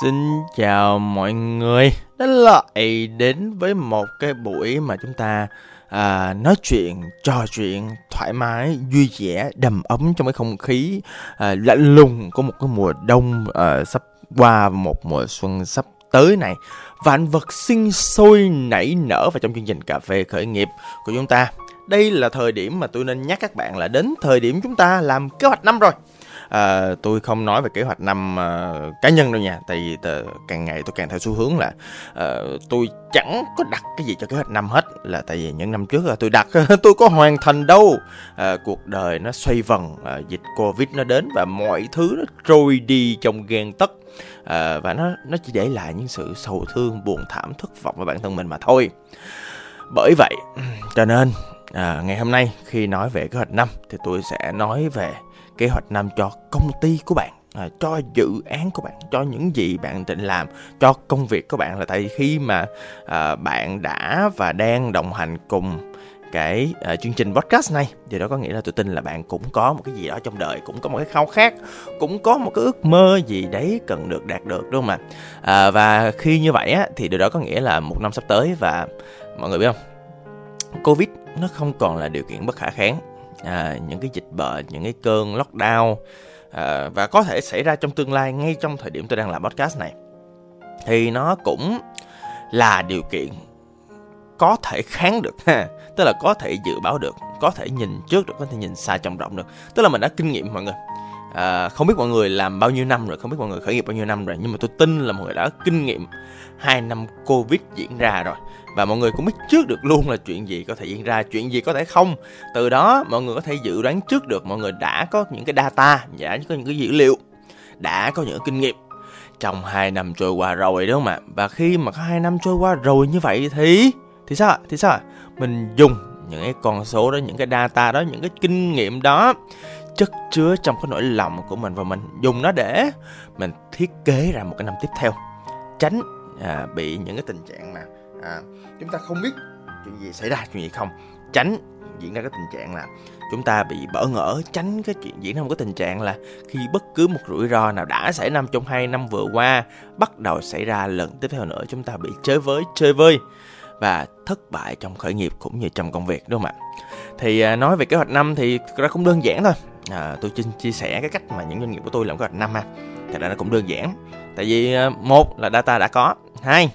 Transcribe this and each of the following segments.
Xin chào mọi người. Đã lại đến với một cái buổi mà chúng ta à, nói chuyện, trò chuyện thoải mái, vui vẻ, đầm ấm trong cái không khí à, lạnh lùng của một cái mùa đông à, sắp qua một mùa xuân sắp tới này. Vạn vật sinh sôi nảy nở và trong chương trình cà phê khởi nghiệp của chúng ta. Đây là thời điểm mà tôi nên nhắc các bạn là đến thời điểm chúng ta làm kế hoạch năm rồi à, tôi không nói về kế hoạch năm à, cá nhân đâu nha. Tại vì tờ, càng ngày tôi càng theo xu hướng là à, tôi chẳng có đặt cái gì cho kế hoạch năm hết. Là tại vì những năm trước là tôi đặt tôi có hoàn thành đâu. À, cuộc đời nó xoay vần à, dịch covid nó đến và mọi thứ nó trôi đi trong gan tất à, và nó nó chỉ để lại những sự sầu thương buồn thảm thất vọng với bản thân mình mà thôi. Bởi vậy cho nên à, ngày hôm nay khi nói về kế hoạch năm thì tôi sẽ nói về kế hoạch năm cho công ty của bạn à, cho dự án của bạn cho những gì bạn định làm cho công việc của bạn. Là tại khi mà à, bạn đã và đang đồng hành cùng cái uh, chương trình podcast này thì đó có nghĩa là tôi tin là bạn cũng có một cái gì đó trong đời cũng có một cái khao khát cũng có một cái ước mơ gì đấy cần được đạt được đúng không ạ? À, và khi như vậy á thì điều đó có nghĩa là một năm sắp tới và mọi người biết không? Covid nó không còn là điều kiện bất khả kháng à, những cái dịch bệnh những cái cơn lockdown à, và có thể xảy ra trong tương lai ngay trong thời điểm tôi đang làm podcast này. Thì nó cũng là điều kiện có thể kháng được ha tức là có thể dự báo được có thể nhìn trước được có thể nhìn xa trong rộng được. Tức là mình đã kinh nghiệm mọi người à, không biết mọi người làm bao nhiêu năm rồi không biết mọi người khởi nghiệp bao nhiêu năm rồi nhưng mà tôi tin là mọi người đã kinh nghiệm hai năm covid diễn ra rồi. Và mọi người cũng biết trước được luôn là chuyện gì có thể diễn ra chuyện gì có thể không. Từ đó mọi người có thể dự đoán trước được mọi người đã có những cái data đã có những cái dữ liệu đã có những kinh nghiệm trong hai năm trôi qua rồi đúng không ạ? Và khi mà có hai năm trôi qua rồi như vậy thì thì sao ạ? Thì sao ạ? Mình dùng những cái con số đó những cái data đó những cái kinh nghiệm đó chất chứa trong cái nỗi lòng của mình và mình dùng nó để mình thiết kế ra một cái năm tiếp theo. Tránh à, bị những cái tình trạng mà à, chúng ta không biết chuyện gì xảy ra chuyện gì không. Tránh diễn ra cái tình trạng là chúng ta bị bỡ ngỡ tránh cái chuyện diễn ra một cái tình trạng là khi bất cứ một rủi ro nào đã xảy năm trong hai năm vừa qua bắt đầu xảy ra lần tiếp theo nữa chúng ta bị chơi với chơi vơi và thất bại trong khởi nghiệp cũng như trong công việc đúng không ạ? Thì à, nói về kế hoạch năm thì ra cũng đơn giản thôi à, tôi xin chia sẻ cái cách mà những doanh nghiệp của tôi làm kế hoạch năm ha. Thật ra nó cũng đơn giản. Tại vì ờ, một là data đã có. Hai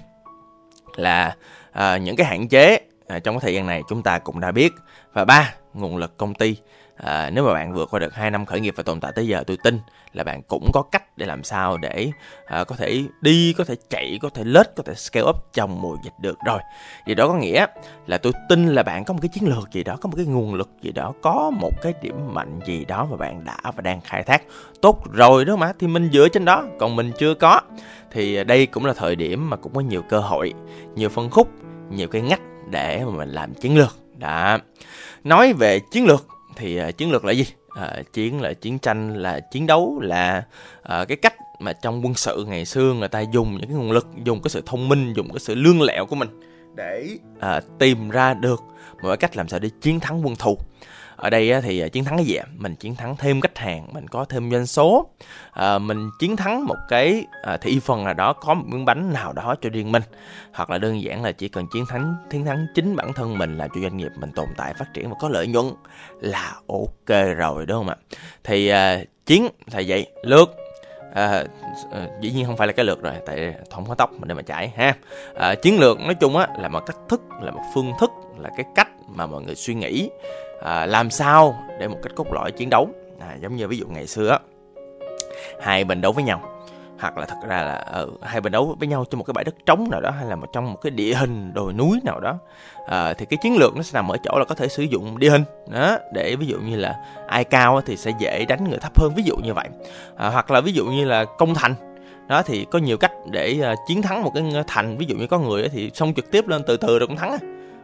là à, những cái hạn chế à, trong cái thời gian này chúng ta cũng đã biết. Và ba nguồn lực công ty à, nếu mà bạn vượt qua được 2 năm khởi nghiệp và tồn tại tới giờ tôi tin là bạn cũng có cách để làm sao để à, có thể đi có thể chạy có thể lết có thể scale up trong mùa dịch được. Rồi vì đó có nghĩa là tôi tin là bạn có một cái chiến lược gì đó có một cái nguồn lực gì đó có một cái điểm mạnh gì đó mà bạn đã và đang khai thác. Tốt rồi đó mà thì mình dựa trên đó còn mình chưa có. Thì đây cũng là thời điểm mà cũng có nhiều cơ hội nhiều phân khúc nhiều cái ngách để mà mình làm chiến lược. Đã nói về chiến lược thì uh, chiến lược là gì? Uh, chiến là chiến tranh là chiến đấu là uh, cái cách mà trong quân sự ngày xưa người ta dùng những cái nguồn lực dùng cái sự thông minh dùng cái sự lương lẹo của mình để uh, tìm ra được một cái cách làm sao để chiến thắng quân thù ở đây thì à, chiến thắng cái gì ạ? Mình chiến thắng thêm khách hàng mình có thêm doanh số. À, mình chiến thắng một cái à, thị phần nào đó có một miếng bánh nào đó cho riêng mình. Hoặc là đơn giản là chỉ cần chiến thắng chiến thắng chính bản thân mình làm cho doanh nghiệp mình tồn tại phát triển và có lợi nhuận là ok rồi đúng không ạ? Thì à, chiến là vậy lướt à, à, dĩ nhiên không phải là cái lượt rồi tại không có tóc mà để mà chạy ha. À, chiến lược nói chung á là một cách thức là một phương thức là cái cách mà mọi người suy nghĩ à, làm sao để một cách cốt lõi chiến đấu? À, giống như ví dụ ngày xưa á hai bên đấu với nhau. Hoặc là thật ra là uh, hai bên đấu với nhau trong một cái bãi đất trống nào đó hay là một trong một cái địa hình đồi núi nào đó. À, thì cái chiến lược nó sẽ nằm ở chỗ là có thể sử dụng địa hình đó để ví dụ như là ai cao thì sẽ dễ đánh người thấp hơn ví dụ như vậy. À, hoặc là ví dụ như là công thành đó thì có nhiều cách để uh, chiến thắng một cái thành. Ví dụ như có người thì xông trực tiếp lên từ từ rồi cũng thắng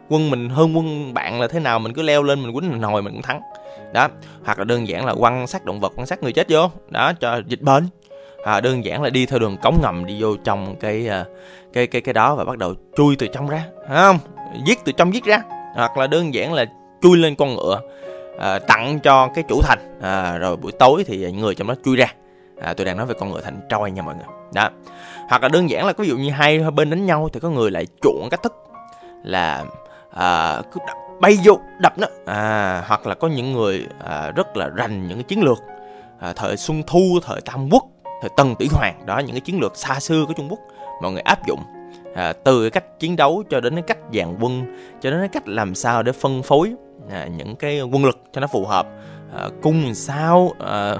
quân mình hơn quân bạn là thế nào mình cứ leo lên mình quýnh mình hồi mình cũng thắng. Đó hoặc là đơn giản là quăng sát động vật quăng sát người chết vô đó cho dịch bệnh. À, đơn giản là đi theo đường cống ngầm đi vô trong cái à, cái cái cái đó và bắt đầu chui từ trong ra không? Giết từ trong giết ra. Hoặc là đơn giản là chui lên con ngựa à, tặng cho cái chủ thành. À, rồi buổi tối thì người trong đó chui ra. À, tôi đang nói về con ngựa thành trôi nha mọi người. Đó. Hoặc là đơn giản là ví dụ như hai bên đánh nhau thì có người lại chuộng cách thức là à, cứ đập, bay vô đập nó. À, hoặc là có những người à, rất là rành những cái chiến lược. À, thời Xuân Thu thời Tam Quốc thời tân Tỷ Hoàng đó những cái chiến lược xa xưa của Trung Quốc mọi người áp dụng. À, từ cái cách chiến đấu cho đến cái cách dàn quân cho đến cái cách làm sao để phân phối à, những cái quân lực cho nó phù hợp. À, cung sao à,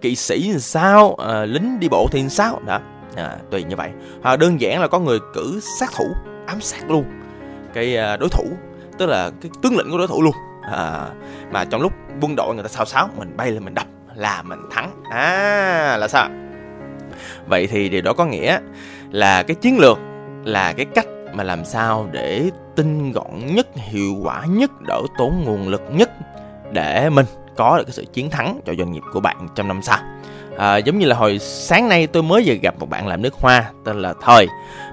kỵ sĩ sao à, lính đi bộ thì sao đó. À, tùy như vậy. Hoặc đơn giản là có người cử sát thủ ám sát luôn cái ờ, đối thủ tức là cái tướng lĩnh của đối thủ luôn. À, mà trong lúc quân đội người ta xào sáo mình bay lên mình đập là mình thắng. À là sao? Vậy thì điều đó có nghĩa là cái chiến lược là cái cách mà làm sao để tinh gọn nhất hiệu quả nhất đỡ tốn nguồn lực nhất để mình có được cái sự chiến thắng cho doanh nghiệp của bạn trong năm sau. À, giống như là hồi sáng nay tôi mới vừa gặp một bạn làm nước hoa tên là thời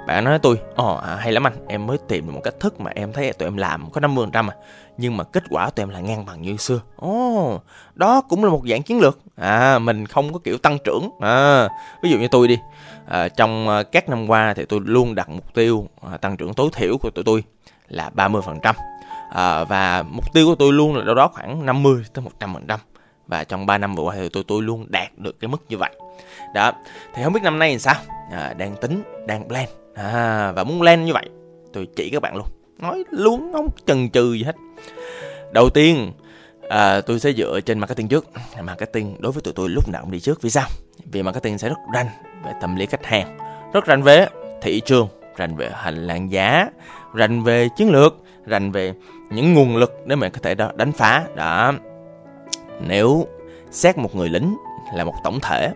bạn nói với tôi ồ à, hay lắm anh em mới tìm được một cách thức mà em thấy tụi em làm có 50% à. Nhưng mà kết quả tụi em là ngang bằng như xưa. Ồ đó cũng là một dạng chiến lược. À mình không có kiểu tăng trưởng. À ví dụ như tôi đi à, trong à, các năm qua thì tôi luôn đặt mục tiêu à, tăng trưởng tối thiểu của tụi tôi là 30% à, và mục tiêu của tôi luôn là đâu đó khoảng 50 tới 100% và trong 3 năm vừa qua thì tôi tôi luôn đạt được cái mức như vậy. Đó thì không biết năm nay làm sao? À, đang tính đang plan à, và muốn lên như vậy tôi chỉ các bạn luôn. Nói luôn không chần chừ gì hết. Đầu tiên à, tôi sẽ dựa trên marketing trước. Marketing đối với tụi tôi lúc nào cũng đi trước. Vì sao? Vì marketing sẽ rất rành về tâm lý khách hàng rất rành về thị trường rành về hành lang giá rành về chiến lược rành về những nguồn lực để mình có thể đánh phá. Đó. Nếu xét một người lính là một tổng thể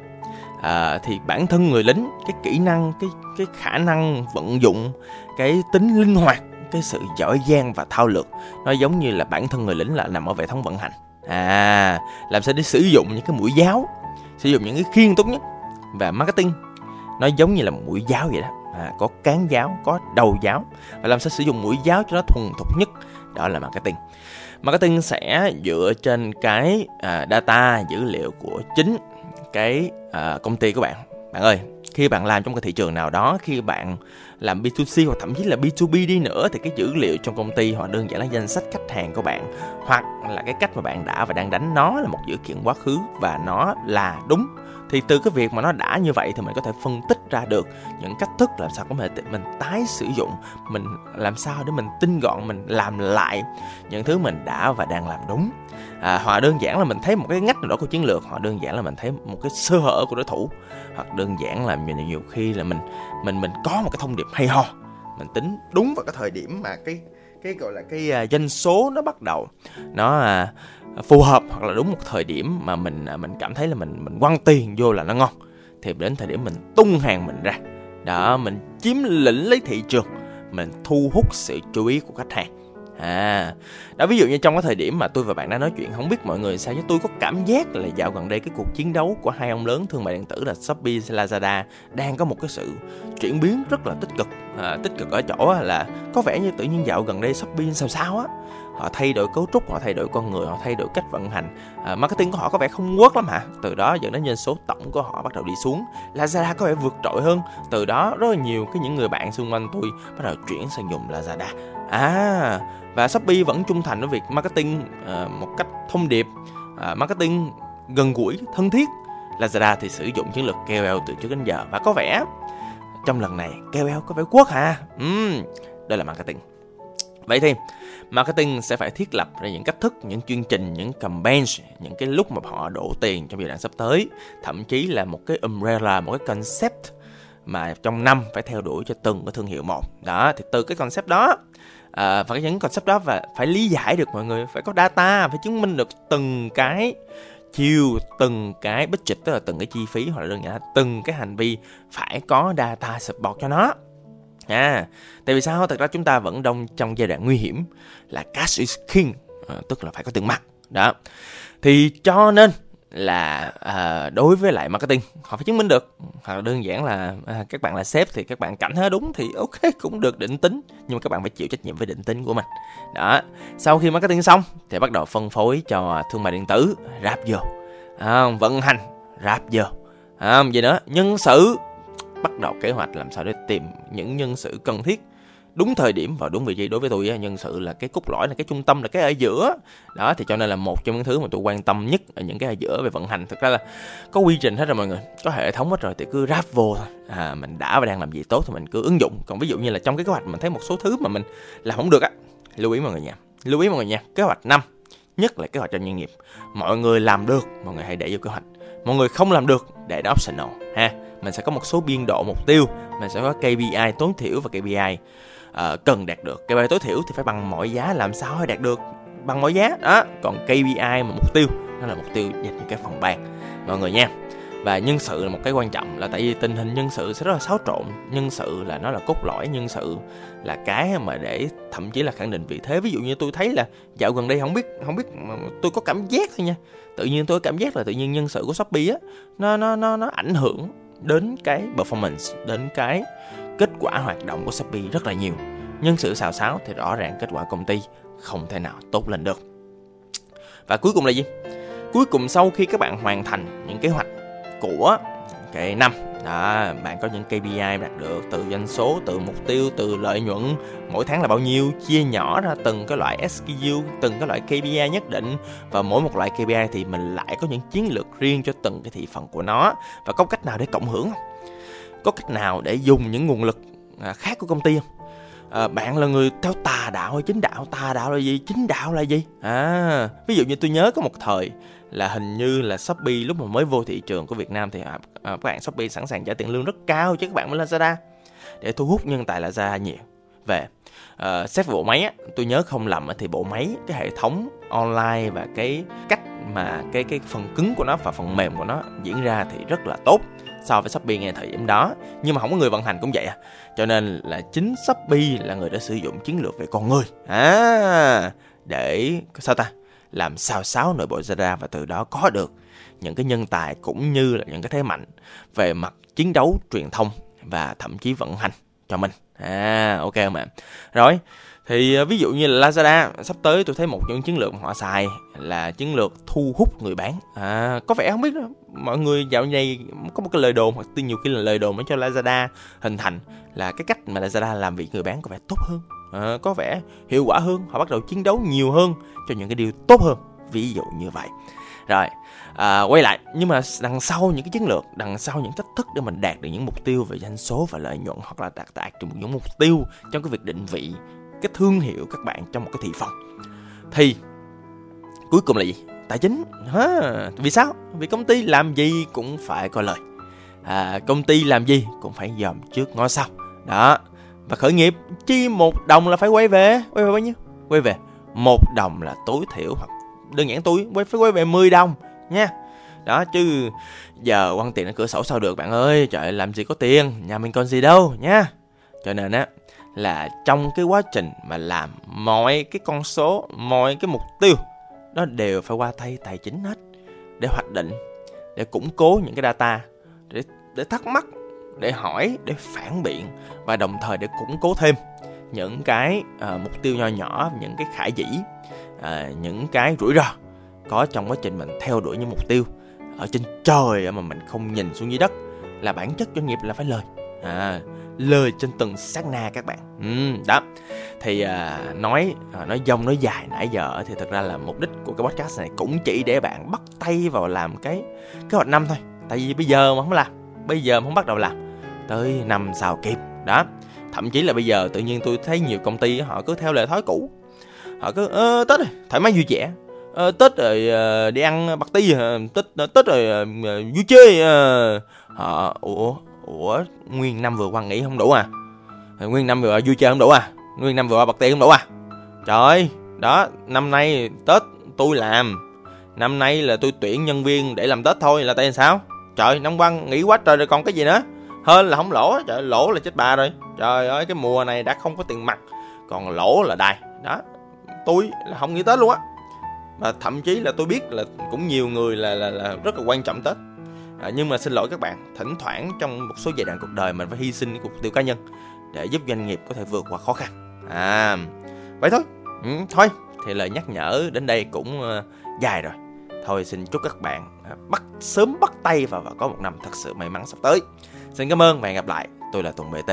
à, thì bản thân người lính cái kỹ năng cái cái khả năng vận dụng cái tính linh hoạt cái sự giỏi giang và thao lược nó giống như là bản thân người lính là nằm ở hệ thống vận hành. À làm sao để sử dụng những cái mũi giáo sử dụng những cái khiên tốt nhất và marketing nó giống như là một mũi giáo vậy đó. À, có cán giáo có đầu giáo và làm sao sử dụng mũi giáo cho nó thuần thục nhất đó là marketing. Marketing sẽ dựa trên cái à, data dữ liệu của chính cái uh, công ty của bạn. Bạn ơi khi bạn làm trong cái thị trường nào đó khi bạn làm B2C hoặc thậm chí là B2B đi nữa thì cái dữ liệu trong công ty hoặc đơn giản là danh sách khách hàng của bạn hoặc là cái cách mà bạn đã và đang đánh nó là một dữ kiện quá khứ và nó là đúng. Thì từ cái việc mà nó đã như vậy thì mình có thể phân tích ra được những cách thức làm sao có thể mình tái sử dụng mình làm sao để mình tinh gọn mình làm lại những thứ mình đã và đang làm đúng. À, họ đơn giản là mình thấy một cái ngách nào đó của chiến lược họ đơn giản là mình thấy một cái sơ hở của đối thủ hoặc đơn giản là nhiều, nhiều khi là mình mình mình có một cái thông điệp hay ho. Mình tính đúng vào cái thời điểm mà cái cái gọi là cái uh, doanh số nó bắt đầu nó uh, phù hợp hoặc là đúng một thời điểm mà mình uh, mình cảm thấy là mình mình quăng tiền vô là nó ngon thì đến thời điểm mình tung hàng mình ra. Đó mình chiếm lĩnh lấy thị trường mình thu hút sự chú ý của khách hàng. À, đó ví dụ như trong cái thời điểm mà tôi và bạn đang nói chuyện không biết mọi người sao chứ tôi có cảm giác là dạo gần đây cái cuộc chiến đấu của hai ông lớn thương mại điện tử là Shopee Lazada đang có một cái sự chuyển biến rất là tích cực. À, tích cực ở chỗ là có vẻ như tự nhiên dạo gần đây Shopee sao sao á họ thay đổi cấu trúc họ thay đổi con người họ thay đổi cách vận hành. À, marketing của họ có vẻ không work lắm hả? Từ đó dẫn đến doanh số tổng của họ bắt đầu đi xuống. Lazada có vẻ vượt trội hơn. Từ đó rất là nhiều cái những người bạn xung quanh tôi bắt đầu chuyển sang dùng Lazada à và Shopee vẫn trung thành với việc marketing à, một cách thông điệp. À, marketing gần gũi thân thiết Lazada thì sử dụng chiến lược KOL từ trước đến giờ. Và có vẻ trong lần này KOL có vẻ quốc hả? Uhm, đây là marketing. Vậy thì marketing sẽ phải thiết lập ra những cách thức những chương trình những campaign những cái lúc mà họ đổ tiền trong giai đoạn sắp tới. Thậm chí là một cái umbrella một cái concept mà trong năm phải theo đuổi cho từng cái thương hiệu một. Đó thì từ cái concept đó à, phải những concept đó và phải lý giải được mọi người. Phải có data phải chứng minh được từng cái chiều từng cái budget tức là từng cái chi phí hoặc là đơn giản là từng cái hành vi phải có data support cho nó. À tại vì sao? Thật ra chúng ta vẫn đông trong giai đoạn nguy hiểm là cash is king à, tức là phải có tiền mặt. Đó. Thì cho nên là uh, đối với lại marketing họ phải chứng minh được. Hoặc đơn giản là uh, các bạn là sếp thì các bạn cảm thấy đúng thì ok cũng được định tính. Nhưng mà các bạn phải chịu trách nhiệm với định tính của mình. Đó sau khi marketing xong thì bắt đầu phân phối cho thương mại điện tử ráp vô à, vận hành ráp vô à, gì nữa nhân sự bắt đầu kế hoạch làm sao để tìm những nhân sự cần thiết đúng thời điểm và đúng vị trí đối với tôi nhân sự là cái cốt lõi là cái trung tâm là cái ở giữa. Đó thì cho nên là một trong những thứ mà tôi quan tâm nhất ở những cái ở giữa về vận hành. Thực ra là có quy trình hết rồi mọi người có hệ thống hết rồi thì cứ ráp vô thôi. À, mình đã và đang làm gì tốt thì mình cứ ứng dụng. Còn ví dụ như là trong cái kế hoạch mình thấy một số thứ mà mình làm không được á lưu ý mọi người nha lưu ý mọi người nha kế hoạch năm nhất là kế hoạch cho doanh nghiệp. Mọi người làm được mọi người hãy để vô kế hoạch. Mọi người không làm được để nó optional ha. Mình sẽ có một số biên độ mục tiêu mình sẽ có KPI tối thiểu và KPI uh, cần đạt được. KPI tối thiểu thì phải bằng mọi giá làm sao để đạt được? Bằng mọi giá. Đó còn KPI mà mục tiêu nó là mục tiêu dành cho cái phòng ban. Mọi người nha. Và nhân sự là một cái quan trọng là tại vì tình hình nhân sự sẽ rất là xáo trộn. Nhân sự là nó là cốt lõi nhân sự là cái mà để thậm chí là khẳng định vị thế. Ví dụ như tôi thấy là dạo gần đây không biết không biết tôi có cảm giác thôi nha. Tự nhiên tôi có cảm giác là tự nhiên nhân sự của shopee á nó nó nó nó ảnh hưởng đến cái performance đến cái kết quả hoạt động của shopee rất là nhiều. Nhân sự xào xáo thì rõ ràng kết quả công ty không thể nào tốt lên được. Và cuối cùng là gì? Cuối cùng sau khi các bạn hoàn thành những kế hoạch của cái năm, đó, bạn có những KPI đạt được, từ doanh số, từ mục tiêu, từ lợi nhuận, mỗi tháng là bao nhiêu, chia nhỏ ra từng cái loại SKU từng cái loại KPI nhất định. Và mỗi một loại KPI thì mình lại có những chiến lược riêng cho từng cái thị phần của nó. Và có cách nào để cộng hưởng không? Có cách nào để dùng những nguồn lực à, khác của công ty không? À, bạn là người theo tà đạo hay chính đạo? Tà đạo là gì? Chính đạo là gì? À ví dụ như tôi nhớ có một thời là hình như là Shopee lúc mà mới vô thị trường của Việt Nam thì à, à, các bạn Shopee sẵn sàng trả tiền lương rất cao cho các bạn bên Lazada để thu hút nhân tài Lazada nhiều. Về à, xét bộ máy á, tôi nhớ không lầm thì bộ máy cái hệ thống online và cái cách mà cái cái phần cứng của nó và phần mềm của nó diễn ra thì rất là tốt so với Shopee ngay thời điểm đó. Nhưng mà không có người vận hành cũng vậy à. Cho nên là chính Shopee là người đã sử dụng chiến lược về con người. À để sao ta? Làm sao sáo nội bộ Zara và từ đó có được những cái nhân tài cũng như là những cái thế mạnh về mặt chiến đấu, truyền thông và thậm chí vận hành cho mình. À ok không ạ rồi thì à, ví dụ như là Lazada sắp tới tôi thấy một trong những chiến lược họ xài là chiến lược thu hút người bán. À, có vẻ không biết đó mọi người dạo này có một cái lời đồn hoặc nhiều khi là lời đồn để cho Lazada hình thành là cái cách mà Lazada làm việc người bán có vẻ tốt hơn. À, có vẻ hiệu quả hơn họ bắt đầu chiến đấu nhiều hơn cho những cái điều tốt hơn. Ví dụ như vậy. Rồi à, quay lại nhưng mà đằng sau những cái chiến lược đằng sau những cách thức để mình đạt được những mục tiêu về doanh số và lợi nhuận hoặc là đạt đạt được những mục tiêu trong cái việc định vị cái thương hiệu các bạn trong một cái thị phần thì cuối cùng là gì? Tài chính. Ha vì sao? Vì công ty làm gì cũng phải có lời. À, công ty làm gì cũng phải dòm trước ngó sau. Đó. Và khởi nghiệp chi một đồng là phải quay về. Quay về bao nhiêu? Quay về một đồng là tối thiểu hoặc đơn giản tôi quay phải quay về 10 đồng nha. Đó chứ giờ quăng tiền ở cửa sổ sao được bạn ơi? Trời làm gì có tiền? Nhà mình còn gì đâu nha. Cho nên á là trong cái quá trình mà làm mọi cái con số mọi cái mục tiêu nó đều phải qua tay tài chính hết để hoạch định để củng cố những cái data để để thắc mắc để hỏi để phản biện và đồng thời để củng cố thêm những cái uh, mục tiêu nho nhỏ những cái khả dĩ uh, những cái rủi ro có trong quá trình mình theo đuổi những mục tiêu ở trên trời mà mình không nhìn xuống dưới đất là bản chất doanh nghiệp là phải lời. À, lời trên từng sát na các bạn. Ừ, đó. Thì à, nói à, nói dông nói dài nãy giờ thì thật ra là mục đích của cái podcast này cũng chỉ để bạn bắt tay vào làm cái kế hoạch năm thôi. Tại vì bây giờ mà không làm bây giờ mà không bắt đầu làm tới năm sau kịp. Đó. Thậm chí là bây giờ tự nhiên tôi thấy nhiều công ty họ cứ theo lệ thói cũ. Họ cứ ơ tết rồi thoải mái vui vẻ ờ, tết rồi uh, đi ăn bạc ti uh, tết uh, tết rồi uh, vui chơi uh, họ ủa ủa nguyên năm vừa qua nghỉ không đủ à? Nguyên năm vừa vui chơi không đủ à? Nguyên năm vừa qua bạc ti không đủ à? Trời đó năm nay tết tôi làm. Năm nay là tôi tuyển nhân viên để làm tết thôi là tại sao? Trời năm qua nghỉ quá trời rồi còn cái gì nữa? Hơn là không lỗ trời lỗ là chết bà rồi. Trời ơi cái mùa này đã không có tiền mặt còn lỗ là đài. Đó tôi là không nghĩ tết luôn á và thậm chí là tôi biết là cũng nhiều người là là, là rất là quan trọng tết. À, nhưng mà xin lỗi các bạn thỉnh thoảng trong một số giai đoạn cuộc đời mình phải hy sinh cái mục tiêu cá nhân để giúp doanh nghiệp có thể vượt qua khó khăn. À vậy thôi. Ừ, thôi thì lời nhắc nhở đến đây cũng uh, dài rồi. Thôi xin chúc các bạn uh, bắt sớm bắt tay và, và có một năm thật sự may mắn sắp tới. Xin cảm ơn và hẹn gặp lại. Tôi là tùng bt